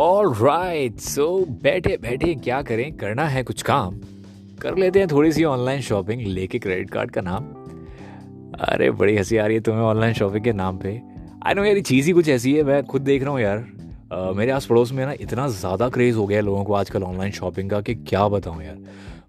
All right so बैठे बैठे क्या करें? करना है कुछ काम। कर लेते हैं थोड़ी सी ऑनलाइन शॉपिंग लेके क्रेडिट कार्ड का नाम। अरे बड़ी हँसी आ रही है तुम्हें ऑनलाइन शॉपिंग के नाम पे। आई नो यार ये चीज़ ही कुछ ऐसी है मैं खुद देख रहा हूँ यार। आ, मेरे आस पड़ोस में ना इतना ज़्यादा क्रेज़ हो गया है लोगों को आजकल ऑनलाइन शॉपिंग का कि क्या बताऊँ यार।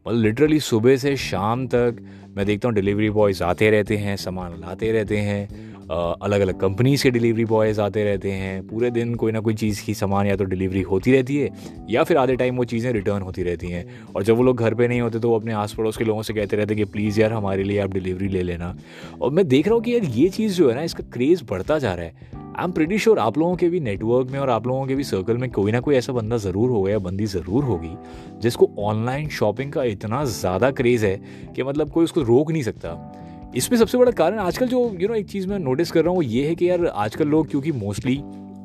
मतलब लिटरली सुबह से शाम तक मैं देखता हूँ डिलीवरी बॉयज़ आते रहते हैं, सामान लाते रहते हैं अलग अलग कंपनीज़ के डिलीवरी बॉयज़ आते रहते हैं। पूरे दिन कोई ना कोई चीज़ की सामान या तो डिलीवरी होती रहती है, या फिर आधे टाइम वो चीज़ें रिटर्न होती रहती हैं। और जब वो लोग घर पे नहीं होते तो वो अपने आस पड़ोस के लोगों से कहते रहते कि प्लीज़ यार, हमारे लिए आप डिलीवरी ले लेना। और मैं देख रहा हूँ कि यार ये चीज़ जो है ना, इसका क्रेज़ बढ़ता जा रहा है। आई एम प्रिटी श्योर आप लोगों के भी नेटवर्क में और आप लोगों के भी सर्कल में कोई ना कोई ऐसा बंदा ज़रूर होगा या बंदी ज़रूर होगी जिसको ऑनलाइन शॉपिंग का इतना ज़्यादा क्रेज़ है कि मतलब कोई उसको रोक नहीं सकता। इसमें सबसे बड़ा कारण आजकल जो यू you नो know, एक चीज़ मैं नोटिस कर रहा हूँ वो ये है कि यार आजकल लोग क्योंकि मोस्टली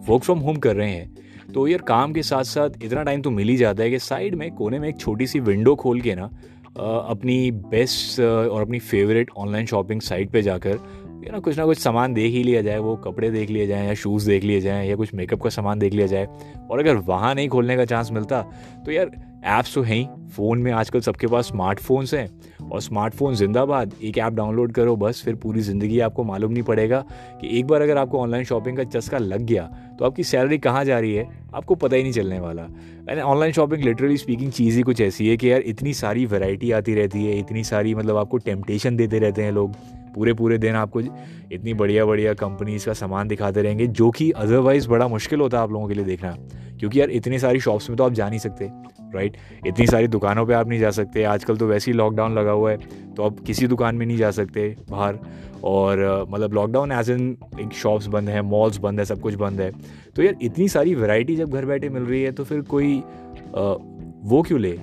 वर्क फ्रॉम होम कर रहे हैं तो यार काम के साथ साथ इतना टाइम तो मिल ही जाता है कि साइड में कोने में एक छोटी सी विंडो खोल के ना अपनी बेस्ट और अपनी फेवरेट ऑनलाइन शॉपिंग साइट पे जाकर यू ना कुछ ना कुछ सामान देख ही लिया जाए, वो कपड़े देख लिए जाएँ या शूज़ देख लिए जाएँ या कुछ मेकअप का सामान देख लिया जाए। और अगर वहाँ नहीं खोलने का चांस मिलता तो यार ऐप्स तो हैं ही। फ़ोन में आजकल सबके पास स्मार्टफोन्स हैं। और स्मार्टफ़ोन जिंदाबाद, एक ऐप डाउनलोड करो बस, फिर पूरी ज़िंदगी आपको मालूम नहीं पड़ेगा कि एक बार अगर आपको ऑनलाइन शॉपिंग का चस्का लग गया तो आपकी सैलरी कहाँ जा रही है, आपको पता ही नहीं चलने वाला। And online shopping literally speaking चीज़ ही कुछ ऐसी है कि यार इतनी सारी वैरायटी आती रहती है, इतनी सारी मतलब आपको टेम्पटेशन देते रहते हैं लोग। पूरे पूरे दिन आपको इतनी बढ़िया बढ़िया कंपनीज़ का सामान दिखाते रहेंगे जो कि अदरवाइज़ बड़ा मुश्किल होता है आप लोगों के लिए देखना। क्योंकि यार इतनी सारी शॉप्स में तो आप जा नहीं सकते राइट इतनी सारी दुकानों पे आप नहीं जा सकते। आजकल तो वैसे ही लॉकडाउन लगा हुआ है तो आप किसी दुकान में नहीं जा सकते बाहर। और मतलब लॉकडाउन एज इन एक शॉप्स बंद है मॉल्स बंद है सब कुछ बंद है। तो यार इतनी सारी वैरायटी जब घर बैठे मिल रही है तो फिर कोई आ, वो क्यों ले?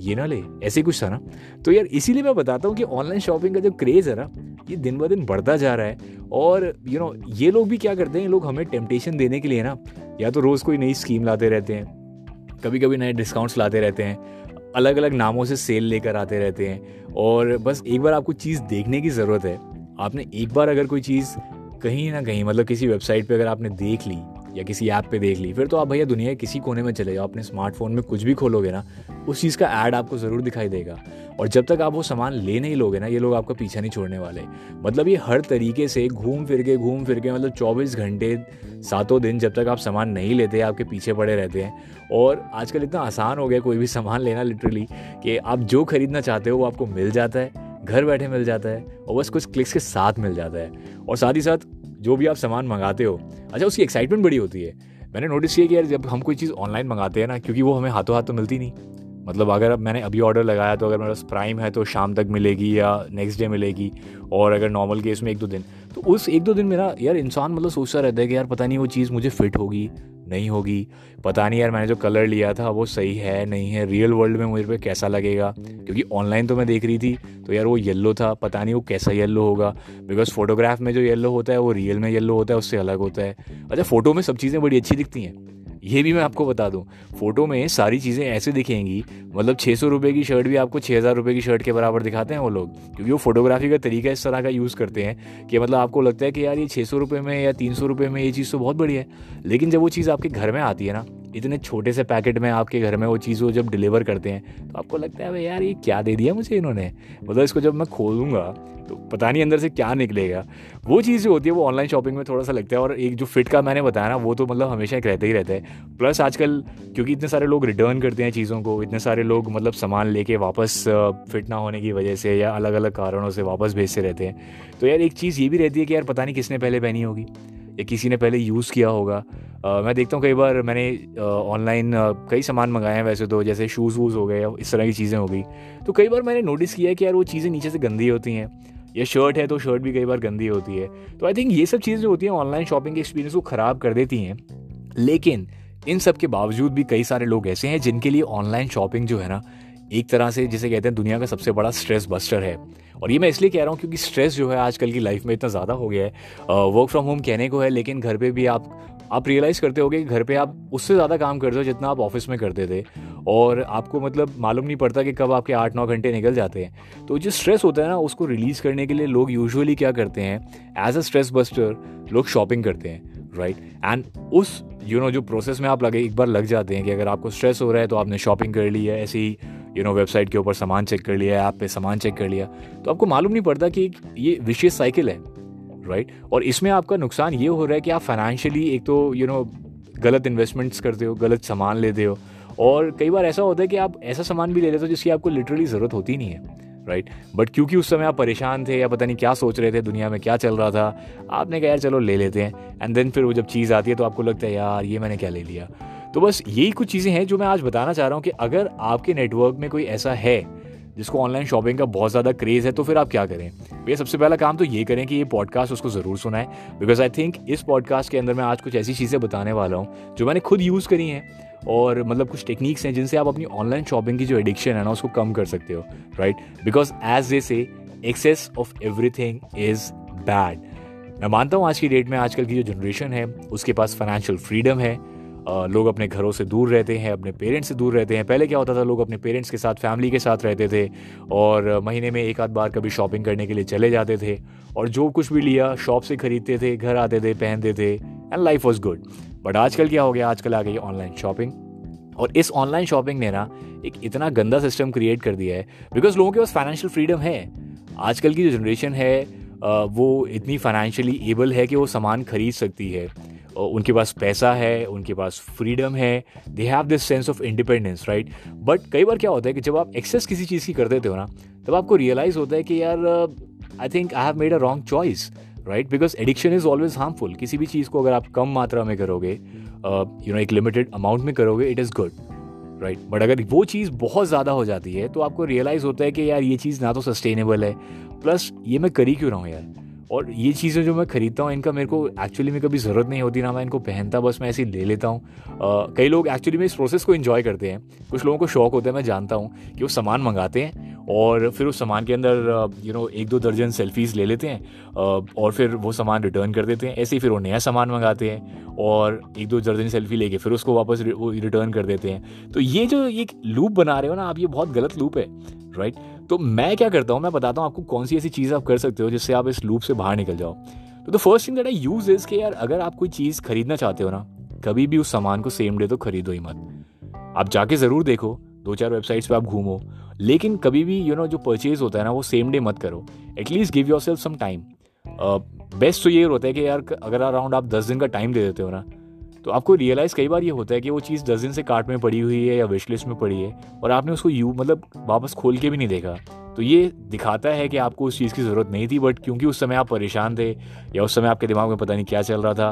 ये ना ले ऐसे कुछ था ना। तो यार इसीलिए मैं बताता हूँ कि ऑनलाइन शॉपिंग का जो क्रेज़ है ना ये दिन ब दिन बढ़ता जा रहा है। और यू you नो know, ये लोग भी क्या करते हैं ये लोग हमें टेम्पटेशन देने के लिए ना या तो रोज़ कोई नई स्कीम लाते रहते हैं कभी कभी नए डिस्काउंट्स लाते रहते हैं अलग अलग नामों से सेल लेकर आते रहते हैं। और बस एक बार आपको चीज़ देखने की ज़रूरत है। आपने एक बार अगर कोई चीज़ कहीं ना कहीं मतलब किसी वेबसाइट पे अगर आपने देख ली या किसी ऐप पे देख ली। फिर तो आप भैया दुनिया के किसी कोने में चले जाओ, अपने स्मार्टफ़ोन में कुछ भी खोलोगे ना, उस चीज़ का ऐड आपको ज़रूर दिखाई देगा। और जब तक आप वो सामान ले नहीं लोगे ना, ये लोग आपका पीछा नहीं छोड़ने वाले। मतलब ये हर तरीके से घूम फिर के, घूम फिर के मतलब चौबीस घंटे, सातों दिन जब तक आप सामान नहीं लेते, आपके पीछे पड़े रहते हैं। और आजकल इतना आसान हो गया कोई भी सामान लेना लिटरली कि आप जो खरीदना चाहते हो वो आपको मिल जाता है, घर बैठे मिल जाता है और बस कुछ क्लिक्स के साथ मिल जाता है। और साथ ही साथ जो भी आप सामान मंगाते हो अच्छा उसकी एक्साइटमेंट बड़ी होती है। मैंने नोटिस किया कि यार, जब हम कोई चीज़ ऑनलाइन मंगाते हैं ना, क्योंकि वो हमें हाथों हाथ तो मिलती नहीं। मतलब अगर मैंने अभी ऑर्डर लगाया तो अगर मेरे पास प्राइम है तो शाम तक मिलेगी या नेक्स्ट डे मिलेगी, और अगर नॉर्मल केस में एक दो दिन तो उस एक दो दिन मेरा यार इंसान मतलब सोचता रहता है कि यार, पता नहीं वो चीज़ मुझे फिट होगी नहीं होगी। पता नहीं यार, मैंने जो कलर लिया था, वो सही है, नहीं है रियल वर्ल्ड में मुझे पे कैसा लगेगा? क्योंकि ऑनलाइन तो मैं देख रही थी तो यार वो येल्लो था, पता नहीं वो कैसा येल्लो होगा। बिकॉज़ फोटोग्राफ में जो येल्लो होता है, वो रियल में येल्लो होता है, उससे अलग होता है। अच्छा फ़ोटो में सब चीज़ें बड़ी अच्छी दिखती हैं। ये भी मैं आपको बता दूँ, फ़ोटो में सारी चीज़ें ऐसे दिखेंगी मतलब छः सौ रुपये की शर्ट भी आपको छः हज़ार रुपये की शर्ट के बराबर दिखाते हैं वो लोग, क्योंकि वो फोटोग्राफी का तरीका इस तरह का यूज़ करते हैं कि मतलब आपको लगता है कि यार ये छः सौ रुपये में या तीन सौ रुपये में ये चीज़ तो बहुत बढ़िया है, लेकिन जब वो चीज़ आपके घर में आती है ना इतने छोटे से पैकेट में आपके घर में वो चीज़ वो जब डिलीवर करते हैं तो आपको लगता है भाई यार, ये क्या दे दिया मुझे इन्होंने? मतलब इसको जब मैं खोलूँगा तो पता नहीं अंदर से क्या निकलेगा। वो चीज़ जो होती है, वो ऑनलाइन शॉपिंग में थोड़ा सा लगता है और एक जो फिट का मैंने बताया ना, वो तो मतलब हमेशा एक रहता ही रहता है। प्लस आजकल, क्योंकि इतने सारे लोग रिटर्न करते हैं चीज़ों को, इतने सारे लोग मतलब सामान लेके वापस फिट ना होने की वजह से या अलग अलग कारणों से वापस भेजते रहते हैं। तो यार, एक चीज़ ये भी रहती है कि यार, पता नहीं किसने पहले पहनी होगी, या किसी ने पहले यूज़ किया होगा। आ, मैं देखता हूँ कई बार मैंने ऑनलाइन uh, uh, कई सामान मंगाए हैं वैसे तो जैसे शूज़ वूज़ हो गए इस तरह की चीज़ें हो गई। तो कई बार मैंने नोटिस किया है कि यार वो चीज़ें नीचे से गंदी होती हैं। या शर्ट है तो शर्ट भी कई बार गंदी होती है। तो आई थिंक ये सब चीज़ें जो होती हैं ऑनलाइन शॉपिंग के एक्सपीरियंस को ख़राब कर देती हैं। लेकिन इन सब के बावजूद भी कई सारे लोग ऐसे हैं जिनके लिए ऑनलाइन शॉपिंग जो है ना एक तरह से जिसे कहते हैं दुनिया का सबसे बड़ा स्ट्रेस बस्टर है। और ये मैं इसलिए कह रहा हूँ क्योंकि स्ट्रेस जो है आजकल की लाइफ में इतना ज़्यादा हो गया है। वर्क फ्रॉम होम कहने को है लेकिन घर पे भी आप आप रियलाइज़ करते होगे कि घर पे आप उससे ज़्यादा काम करते हो जितना आप ऑफ़िस में करते थे। और आपको मतलब मालूम नहीं पड़ता कि कब आपके आठ नौ घंटे निकल जाते हैं। तो जो स्ट्रेस होता है ना उसको रिलीज़ करने के लिए लोग यूजुअली क्या करते हैं एज अ स्ट्रेस बस्टर लोग शॉपिंग करते हैं राइट एंड उस यू you नो know, जो प्रोसेस में आप लगे एक बार लग जाते हैं कि अगर आपको स्ट्रेस हो रहा है तो आपने शॉपिंग कर ली है ऐसे ही यू नो वेबसाइट के ऊपर सामान चेक कर लिया ऐप पे सामान चेक कर लिया। तो आपको मालूम नहीं पड़ता कि ये विशेष साइकिल है। Right right? और इसमें आपका नुकसान ये हो रहा है कि आप फाइनेंशियली एक तो यू you नो know, गलत इन्वेस्टमेंट्स करते हो गलत सामान लेते हो और कई बार ऐसा होता है कि आप ऐसा सामान भी ले लेते हो जिसकी आपको लिटरली ज़रूरत होती नहीं है राइट right? बट क्योंकि उस समय आप परेशान थे या पता नहीं क्या सोच रहे थे दुनिया में क्या चल रहा था आपने कहा यार चलो ले लेते हैं एंड देन फिर वो जब चीज़ आती है तो आपको लगता है यार ये मैंने क्या ले लिया तो बस यही कुछ चीज़ें हैं जो मैं आज बताना चाह रहा हूँ कि अगर आपके नेटवर्क में कोई ऐसा है जिसको ऑनलाइन शॉपिंग का बहुत ज़्यादा क्रेज़ है तो फिर आप क्या करें? भैया, सबसे पहला काम तो ये करें कि ये पॉडकास्ट उसको ज़रूर सुनाएँ बिकॉज़ आई थिंक इस पॉडकास्ट के अंदर मैं आज कुछ ऐसी चीज़ें बताने वाला हूँ, जो मैंने खुद यूज़ करी हैं, और मतलब कुछ टेक्निक्स हैं जिनसे आप अपनी ऑनलाइन शॉपिंग की जो एडिक्शन है ना, उसको कम कर सकते हो right because as they say excess of everything is bad मैं मानता हूँ आज की डेट में आजकल की जो जनरेशन है, उसके पास फाइनेंशियल फ्रीडम है लोग अपने घरों से दूर रहते हैं, अपने पेरेंट्स से दूर रहते हैं। पहले क्या होता था, लोग अपने पेरेंट्स के साथ फैमिली के साथ रहते थे और महीने में एक आध बार कभी शॉपिंग करने के लिए चले जाते थे और जो कुछ भी लिया शॉप से खरीदते थे, घर आते थे, पहनते थे and life was good but आजकल क्या हो गया, आजकल आ गई ऑनलाइन शॉपिंग और इस ऑनलाइन शॉपिंग ने ना एक इतना गंदा सिस्टम क्रिएट कर दिया है बिकॉज़ लोगों के पास फाइनेंशियल फ्रीडम है। आजकल की जो जनरेशन है वो इतनी फाइनेंशियली एबल है कि वो सामान खरीद सकती है। उनके पास पैसा है, उनके पास फ्रीडम है। They have this sense of independence right but कई बार क्या होता है कि जब आप एक्सेस किसी चीज़ की कर देते हो ना, तब आपको रियलाइज़ होता है कि यार I think I have made a wrong choice right because addiction is always harmful किसी भी चीज़ को अगर आप कम मात्रा में करोगे यू नो एक लिमिटेड अमाउंट में करोगे it is good right but अगर वो चीज़ बहुत ज़्यादा हो जाती है तो आपको रियलाइज़ होता है कि यार, ये चीज़ ना तो सस्टेनेबल है। प्लस ये मैं करी क्यों रहा हूँ यार? और ये चीज़ें जो मैं खरीदता हूँ, इनका मेरे को एक्चुअली में कभी ज़रूरत नहीं होती ना मैं इनको पहनता, बस मैं ऐसे ले लेता हूँ। कई लोग एक्चुअली में इस प्रोसेस को इन्जॉय करते हैं। कुछ लोगों को शौक होता है, मैं जानता हूँ कि वो सामान मंगाते हैं और फिर उस सामान के अंदर यू नो एक दो दर्जन सेल्फीज़ ले लेते हैं और फिर वो सामान रिटर्न कर देते हैं। ऐसे ही फिर वो नया सामान मंगाते हैं और एक दो दर्जन सेल्फी लेके फिर उसको वापस रिटर्न कर देते हैं। तो ये जो एक लूप बना रहे हो ना, आप ये बहुत गलत लूप है राइट तो मैं क्या करता हूँ? मैं बताता हूँ आपको कौन सी ऐसी चीज़ आप कर सकते हो जिससे आप इस लूप से बाहर निकल जाओ। तो the first thing that I use is कि यार, अगर आप कोई चीज़ खरीदना चाहते हो ना, कभी भी उस सामान को सेम डे तो खरीदो ही मत। आप जाके ज़रूर देखो दो चार वेबसाइट्स पे आप घूमो, लेकिन कभी भी यू नो जो परचेज होता है ना, वो सेम डे मत करो। At least give yourself some time best तो ये होता है कि यार, अगर अराउंड आप दस दिन का टाइम दे देते हो ना तो आपको रियलाइज़ कई बार ये होता है कि वो चीज़ दस दिन से कार्ट में पड़ी हुई है या विश में पड़ी है और आपने उसको यू मतलब वापस खोल के भी नहीं देखा। तो ये दिखाता है कि आपको उस चीज़ की ज़रूरत नहीं थी बट क्योंकि उस समय आप परेशान थे या उस समय आपके दिमाग में पता नहीं क्या चल रहा था,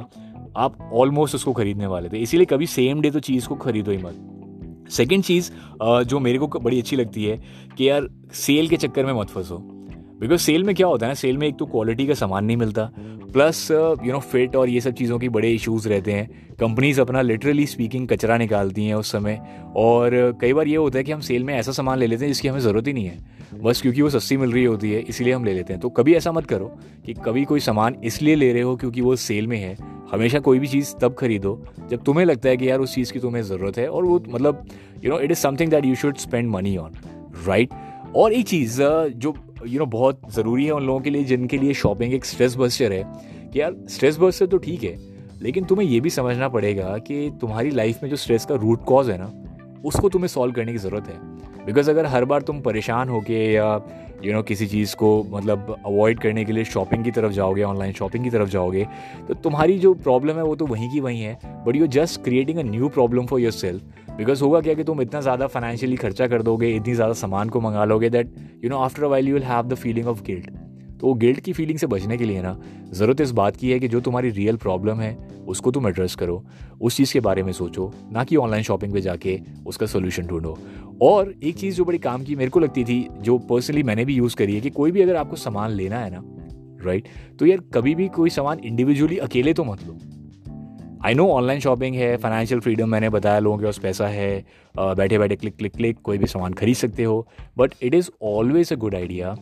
आप ऑलमोस्ट उसको खरीदने वाले थे। इसीलिए कभी सेम डे तो चीज़ को खरीदो ही मत। सेकेंड चीज़ जो मेरे को बड़ी अच्छी लगती है कि यार सेल के चक्कर में मत फंसो। बिकॉज़ सेल में क्या होता है ना सेल में एक तो क्वालिटी का सामान नहीं मिलता प्लस यू नो फिट और ये सब चीज़ों की बड़े इश्यूज़ रहते हैं। कंपनीज़ अपना लिटरली स्पीकिंग कचरा निकालती हैं उस समय। और कई बार ये होता है कि हम सेल में ऐसा सामान ले लेते हैं जिसकी हमें ज़रूरत ही नहीं है। बस क्योंकि वो सस्ती मिल रही होती है, इसीलिए हम ले लेते हैं। तो कभी ऐसा मत करो कि कभी कोई सामान इसलिए ले रहे हो क्योंकि वो सेल में है। हमेशा कोई भी चीज़ तब खरीदो जब तुम्हें लगता है कि यार उस चीज़ की तुम्हें ज़रूरत है और वो मतलब you know it is something that you should spend money on right और एक चीज़ जो यू you नो know, बहुत ज़रूरी है उन लोगों के लिए जिनके लिए शॉपिंग एक स्ट्रेस बस्टर है कि यार स्ट्रेस बस्टर तो ठीक है लेकिन तुम्हें यह भी समझना पड़ेगा कि तुम्हारी लाइफ में जो स्ट्रेस का रूट कॉज है ना उसको तुम्हें सॉल्व करने की ज़रूरत है। बिकॉज़ अगर हर बार तुम परेशान होके या यू you नो know, किसी चीज़ को मतलब अवॉइड करने के लिए शॉपिंग की तरफ़ जाओगे ऑनलाइन शॉपिंग की तरफ़ जाओगे तो तुम्हारी जो प्रॉब्लम है वो तो वहीं की वहीं है but you just creating a new problem for yourself because होगा क्या कि तुम इतना ज़्यादा फाइनेंशियली खर्चा कर दोगे, इतनी ज़्यादा सामान को मंगा लोगे that you know after a while you will have the feeling of guilt तो वो गिल्ट की फीलिंग से बचने के लिए ना, ज़रूरत इस बात की है कि जो तुम्हारी रियल प्रॉब्लम है, उसको तुम एड्रेस करो। उस चीज़ के बारे में सोचो, ना कि ऑनलाइन शॉपिंग पे जाके उसका सोल्यूशन ढूंढो। और एक चीज़ जो बड़ी काम की मेरे को लगती थी, जो पर्सनली मैंने भी यूज़ करी है कि कोई भी अगर आपको सामान लेना है ना राइट तो यार कभी भी कोई सामान इंडिविजुअली अकेले तो मत लो। आई नो ऑनलाइन शॉपिंग है फाइनेंशियल फ्रीडम मैंने बताया, लोगों के पास पैसा है बैठे बैठे क्लिक क्लिक क्लिक कोई भी सामान खरीद सकते हो। But it is always a good idea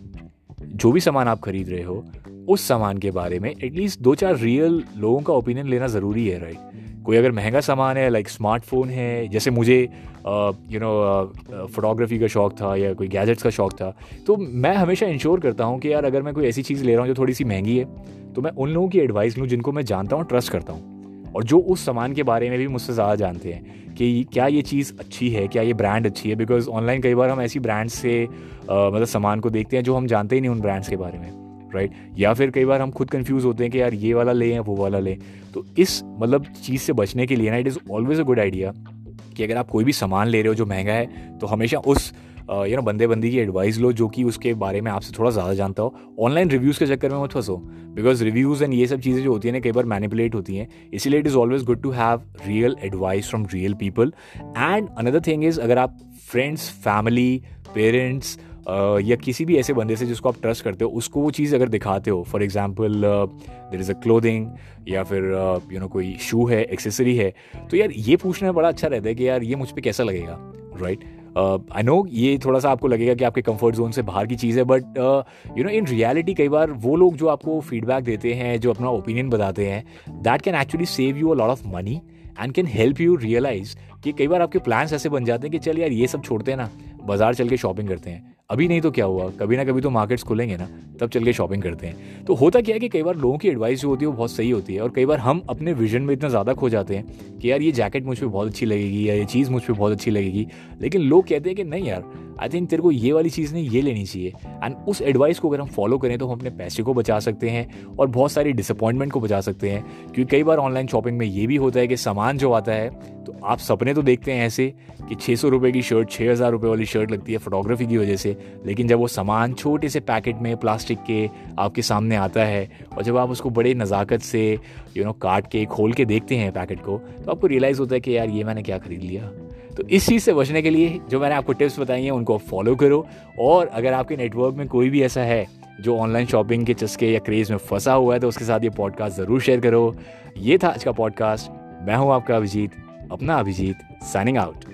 जो भी सामान आप खरीद रहे हो, उस सामान के बारे में एटलीस्ट दो चार रियल लोगों का ओपिनियन लेना ज़रूरी है राइट कोई अगर महँगा सामान है लाइक स्मार्टफ़ोन है, जैसे मुझे यू नो फोटोग्राफी का शौक था या कोई गैजेट्स का शौक था तो मैं हमेशा इंश्योर करता हूँ कि यार अगर मैं कोई ऐसी चीज़ ले रहा हूँ जो थोड़ी सी महँगी है तो मैं उन लोगों की एडवाइस लूँ जिनको मैं जानता हूँ ट्रस्ट करता हूँ। और जो उस सामान के बारे में भी मुझसे ज़्यादा जानते हैं कि क्या ये चीज़ अच्छी है क्या ये ब्रांड अच्छी है बिकॉज़ ऑनलाइन कई बार हम ऐसी ब्रांड्स से आ, मतलब सामान को देखते हैं जो हम जानते ही नहीं उन ब्रांड्स के बारे में राइट right? या फिर कई बार हम खुद कंफ्यूज होते हैं कि यार ये वाला लें या वो वाला लें तो इस मतलब चीज़ से बचने के लिए ना it is always a good idea कि अगर आप कोई भी सामान ले रहे हो जो महँगा है तो हमेशा उस यू नो बंदे बंदी की एडवाइस लो जो कि उसके बारे में आपसे थोड़ा ज़्यादा जानता हो। ऑनलाइन रिव्यूज़ के चक्कर में मत फंसो। बिकॉज़ रिव्यूज़ एंड ये सब चीज़ें जो होती हैं ना, कई बार मैनिपुलेट होती हैं। इसीलिए it is always good to have real advice from real people and another thing is अगर आप फ्रेंड्स फैमिली पेरेंट्स या किसी भी ऐसे बंदे से जिसको आप ट्रस्ट करते हो, उसको वो चीज़ अगर दिखाते हो for example there is a clothing या फिर यू नो कोई शू है एक्सेसरी है तो यार ये पूछना बड़ा अच्छा रहता है कि यार ये मुझ पर कैसा लगेगा राइट आई नो ये थोड़ा सा आपको लगेगा कि आपके कंफर्ट जोन से बाहर की चीज़ है but you know in reality कई बार वो लोग जो आपको फीडबैक देते हैं, जो अपना ओपिनियन बताते हैं that can actually save you a lot of money and can help you realise कि कई बार आपके प्लान्स ऐसे बन जाते हैं कि चल यार ये सब छोड़ते हैं ना, बाज़ार चल के शॉपिंग करते हैं। अभी नहीं तो क्या हुआ? कभी ना कभी तो मार्केट्स खुलेंगे ना, तब चल के शॉपिंग करते हैं। तो होता क्या है कि कई बार लोगों की एडवाइस जो होती है वो बहुत सही होती है और कई बार हम अपने विजन में इतना ज़्यादा खो जाते हैं कि यार ये जैकेट मुझ पर बहुत अच्छी लगेगी या ये चीज़ मुझ पर बहुत अच्छी लगेगी। लेकिन लोग कहते हैं कि नहीं यार आई थिंक तेरे को ये वाली चीज़ नहीं, ये लेनी चाहिए। एंड उस एडवाइस को अगर हम फॉलो करें तो हम अपने पैसे को बचा सकते हैं और बहुत सारी डिसअपॉइंटमेंट को बचा सकते हैं। क्योंकि कई बार ऑनलाइन शॉपिंग में ये भी होता है कि सामान जो आता है आप सपने तो देखते हैं ऐसे कि छः सौ रुपये की शर्ट छः हज़ार रुपये वाली शर्ट लगती है फोटोग्राफी की वजह से, लेकिन जब वो सामान छोटे से पैकेट में प्लास्टिक के आपके सामने आता है और जब आप उसको बड़े नज़ाकत से यू नो काट के, खोल के देखते हैं पैकेट को तो आपको रियलाइज़ होता है कि यार ये मैंने क्या ख़रीद लिया। तो इस चीज़ से बचने के लिए जो मैंने आपको टिप्स बताई हैं, उनको आप फॉलो करो और अगर आपके नेटवर्क में कोई भी ऐसा है जो ऑनलाइन शॉपिंग के चस्के या क्रेज़ में फंसा हुआ है तो उसके साथ ये पॉडकास्ट ज़रूर शेयर करो। ये था आज का पॉडकास्ट मैं हूँ आपका अभिजीत। अपना अभिजीत साइनिंग आउट